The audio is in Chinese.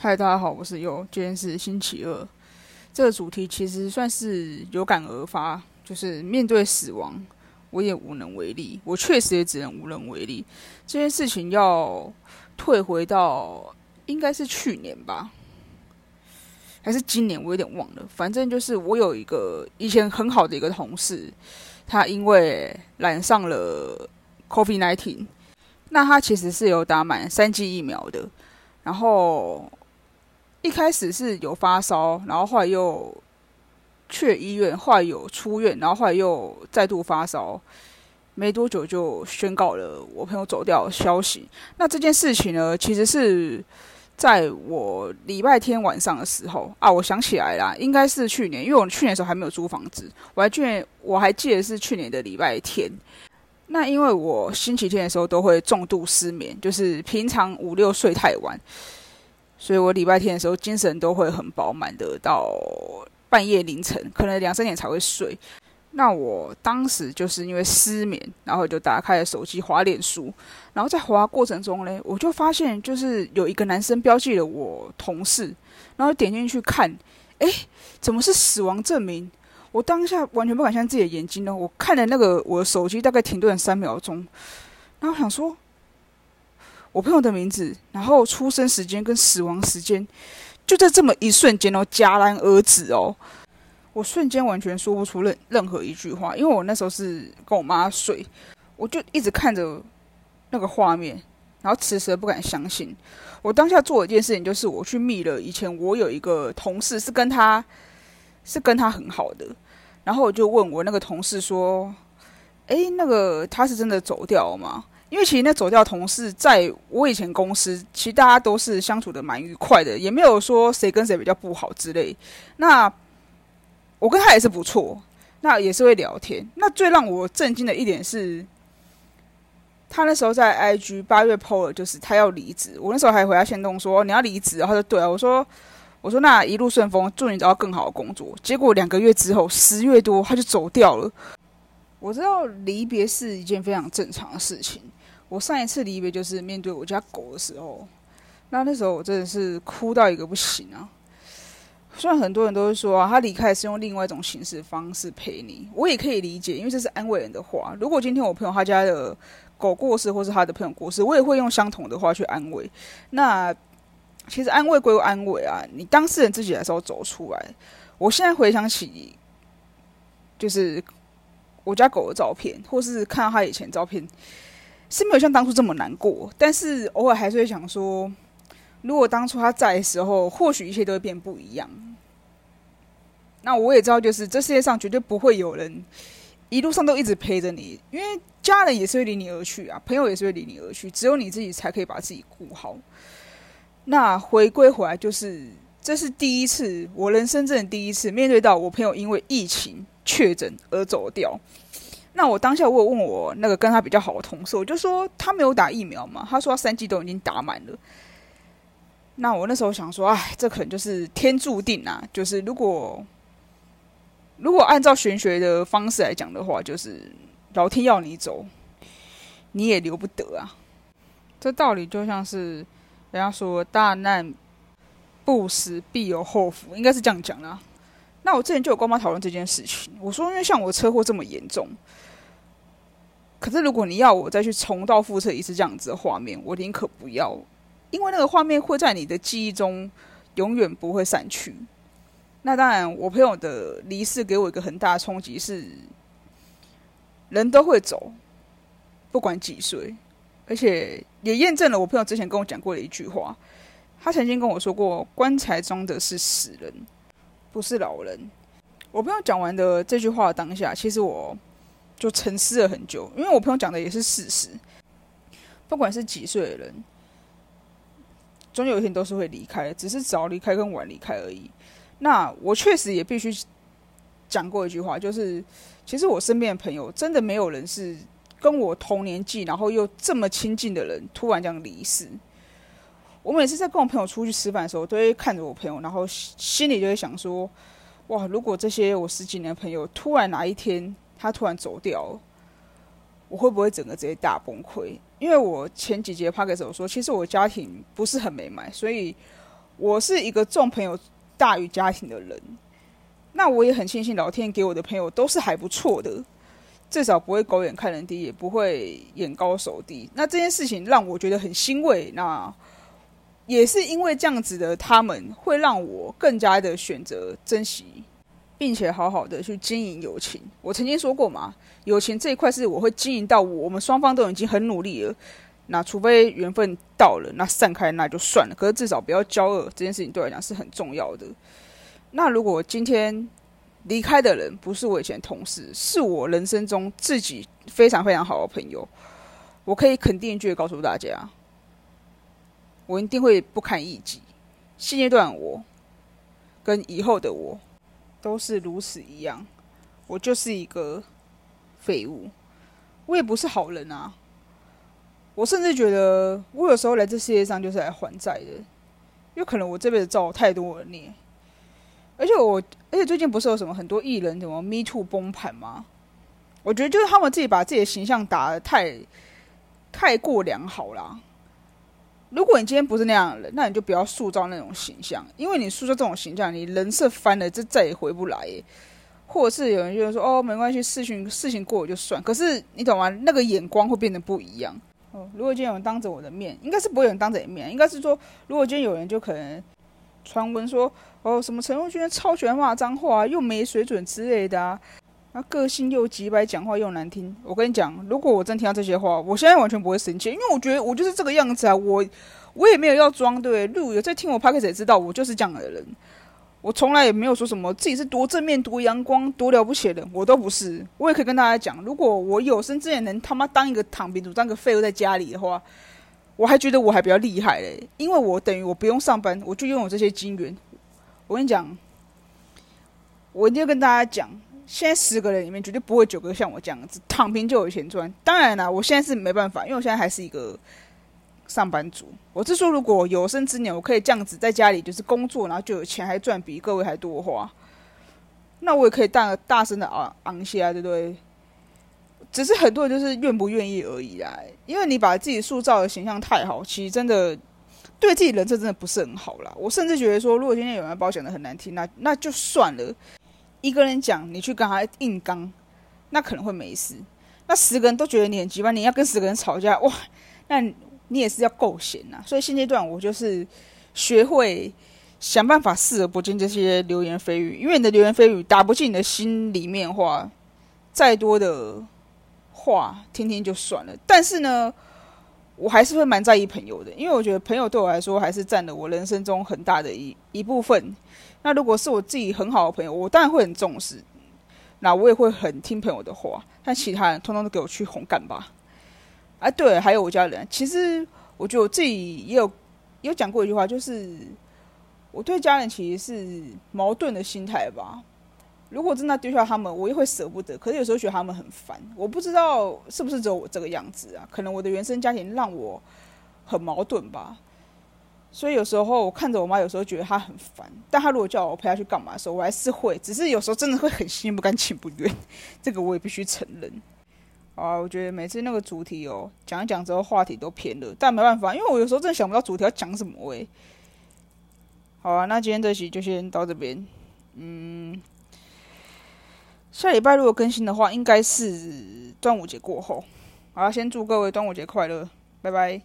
嗨，大家好，我是优，今天是星期二。这个主题其实算是有感而发，就是面对死亡，我也无能为力。我确实也只能无能为力。这件事情要退回到应该是去年吧，还是今年？我有点忘了。反正就是我有一个以前很好的一个同事，他因为染上了 COVID nineteen。那他其实是有打满三剂疫苗的，然后一开始是有发烧，然后后来又去医院，后来有出院，然后后来又再度发烧，没多久就宣告了我朋友走掉的消息。那这件事情呢，其实是在我礼拜天晚上的时候啊，我想起来啦，应该是去年，因为我去年的时候还没有租房子，我还去，我还记得是去年的礼拜天。那因为我星期天的时候都会重度失眠，就是平常五六睡太晚，所以我礼拜天的时候精神都会很饱满的，到半夜凌晨可能两三点才会睡。那我当时就是因为失眠，然后就打开了手机滑脸书，然后在滑过程中呢，我就发现就是有一个男生标记了我同事，然后点进去看，哎，怎么是死亡证明？我当下完全不敢相信自己的眼睛呢！我看了那个我的手机，大概停顿了三秒钟，然后想说，我朋友的名字，然后出生时间跟死亡时间，就在这么一瞬间哦，戛然而止哦！我瞬间完全说不出任任何一句话，因为我那时候是跟我妈睡，我就一直看着那个画面，然后迟迟不敢相信。我当下做一件事情，就是我去密了以前我有一个同事，是跟他。是跟他很好的，然后我就问我那个同事说：“诶，那个他是真的走掉了吗？因为其实那走掉同事在我以前公司，其实大家都是相处的蛮愉快的，也没有说谁跟谁比较不好之类。那我跟他也是不错，那也是会聊天。那最让我震惊的一点是，他那时候在 IG 八月 PO 了，就是他要离职。我那时候还回他线动说你要离职，然后就对啊，我说。”我说：“那一路顺风，祝你找到更好的工作。”结果两个月之后，十月多他就走掉了。我知道离别是一件非常正常的事情。我上一次离别就是面对我家狗的时候，那那时候我真的是哭到一个不行啊。虽然很多人都会说啊，他离开是用另外一种形式方式陪你，我也可以理解，因为这是安慰人的话。如果今天我朋友他家的狗过世，或是他的朋友过世，我也会用相同的话去安慰。那。其实安慰归安慰啊，你当事人自己的时候走出来。我现在回想起，就是我家狗的照片，或是看到他以前照片，是没有像当初这么难过。但是偶尔还是会想说，如果当初他在的时候，或许一切都会变不一样。那我也知道，就是这世界上绝对不会有人一路上都一直陪着你，因为家人也是会离你而去啊，朋友也是会离你而去，只有你自己才可以把自己顾好。那回归回来，就是这是第一次，我人生真的第一次面对到我朋友因为疫情确诊而走掉。那我当下我有问我那个跟他比较好的同事，我就说他没有打疫苗嘛，他说他三剂都已经打满了。那我那时候想说，哎，这可能就是天注定啊，就是如果如果按照玄学的方式来讲的话，就是老天要你走，你也留不得啊。这道理就像是。人家说大难不死必有后福，应该是这样讲啦。那我之前就有跟我妈讨论这件事情，我说因为像我车祸这么严重，可是如果你要我再去重蹈覆辙一次这样子的画面，我宁可不要，因为那个画面会在你的记忆中永远不会散去。那当然，我朋友的离世给我一个很大的冲击是，人都会走，不管几岁。而且也验证了我朋友之前跟我讲过的一句话，他曾经跟我说过：“棺材装的是死人，不是老人。”我朋友讲完的这句话当下，其实我就沉思了很久，因为我朋友讲的也是事实。不管是几岁的人，终有一天都是会离开，只是早离开跟晚离开而已。那我确实也必须讲过一句话，就是其实我身边的朋友真的没有人是。跟我同年纪，然后又这么亲近的人，突然这样离世。我每次在跟我朋友出去吃饭的时候，都会看着我朋友，然后心里就会想说：哇，如果这些我十几年的朋友突然哪一天他突然走掉，我会不会整个直接大崩溃？因为我前几节 p 给 d 说，其实我家庭不是很美满，所以我是一个重朋友大于家庭的人，那我也很庆幸老天给我的朋友都是还不错的，至少不会狗眼看人低，也不会眼高手低。那这件事情让我觉得很欣慰。那也是因为这样子的，他们会让我更加的选择珍惜，并且好好的去经营友情。我曾经说过嘛，友情这一块是我会经营到我们双方都已经很努力了。那除非缘分到了，那散开那就算了。可是至少不要交恶，这件事情对我来讲是很重要的。那如果今天离开的人不是我以前同事，是我人生中自己非常非常好的朋友，我可以肯定一句告诉大家，我一定会不堪一击。现阶段我跟以后的我都是如此一样，我就是一个废物，我也不是好人啊。我甚至觉得，我有时候来这世界上就是来还债的，因为可能我这辈子造太多的孽，而且我，而且最近不是有什么很多艺人什么 Me Too 崩盘吗？我觉得就是他们自己把自己的形象打的太太过良好啦。如果你今天不是那样的人，那你就不要塑造那种形象，因为你塑造这种形象，你人设翻了，这再也回不来。或者是有人就说哦，没关系，事情事情过了就算。可是你懂吗？那个眼光会变得不一样。哦，如果今天有人当着我的面，应该是不会有人当着你面，应该是说，如果今天有人就可能传闻说，哦，什么陈若君超喜欢骂脏话，又没水准之类的啊，个性又急白，讲话又难听。我跟你讲，如果我真听到这些话，我现在完全不会生气，因为我觉得我就是这个样子啊，我我也没有要装，对，路有在听我 p o d c a 也知道我就是这样的人。我从来也没有说什么自己是多正面、多阳光、多了不起的，我都不是。我也可以跟大家讲，如果我有生之年能他妈当一个躺平族、当个废物在家里的话，我还觉得我还比较厉害嘞，因为我等于我不用上班，我就拥有这些金源。我跟你讲，我一定要跟大家讲，现在十个人里面绝对不会九个像我这样子躺平就有钱赚。当然啦，我现在是没办法，因为我现在还是一个。上班族，我是说，如果有生之年我可以这样子在家里就是工作，然后就有钱还赚比各位还多花，那我也可以大大声的昂昂些啊，对不对？只是很多人就是愿不愿意而已啦。因为你把自己塑造的形象太好，其实真的对自己人设真的不是很好啦。我甚至觉得说，如果今天有人把我讲的很难听，那那就算了。一个人讲，你去跟他硬刚，那可能会没事。那十个人都觉得你很急吧？你要跟十个人吵架，哇，那。你也是要够闲呐，所以现阶段我就是学会想办法视而不见这些流言蜚语，因为你的流言蜚语打不进你的心里面话，再多的话听听就算了。但是呢，我还是会蛮在意朋友的，因为我觉得朋友对我来说还是占了我人生中很大的一一部分。那如果是我自己很好的朋友，我当然会很重视，那我也会很听朋友的话。但其他人通通都给我去红干吧。啊，对，还有我家人。其实我觉得我自己也有有讲过一句话，就是我对家人其实是矛盾的心态吧。如果真的丢下他们，我也会舍不得。可是有时候觉得他们很烦，我不知道是不是只有我这个样子啊？可能我的原生家庭让我很矛盾吧。所以有时候我看着我妈，有时候觉得她很烦，但她如果叫我陪她去干嘛的时候，我还是会。只是有时候真的会很心不甘情不愿，这个我也必须承认。啊，我觉得每次那个主题哦，讲一讲之后话题都偏了，但没办法，因为我有时候真的想不到主题要讲什么喂。好啊，那今天这期就先到这边。嗯，下礼拜如果更新的话，应该是端午节过后。好，先祝各位端午节快乐，拜拜。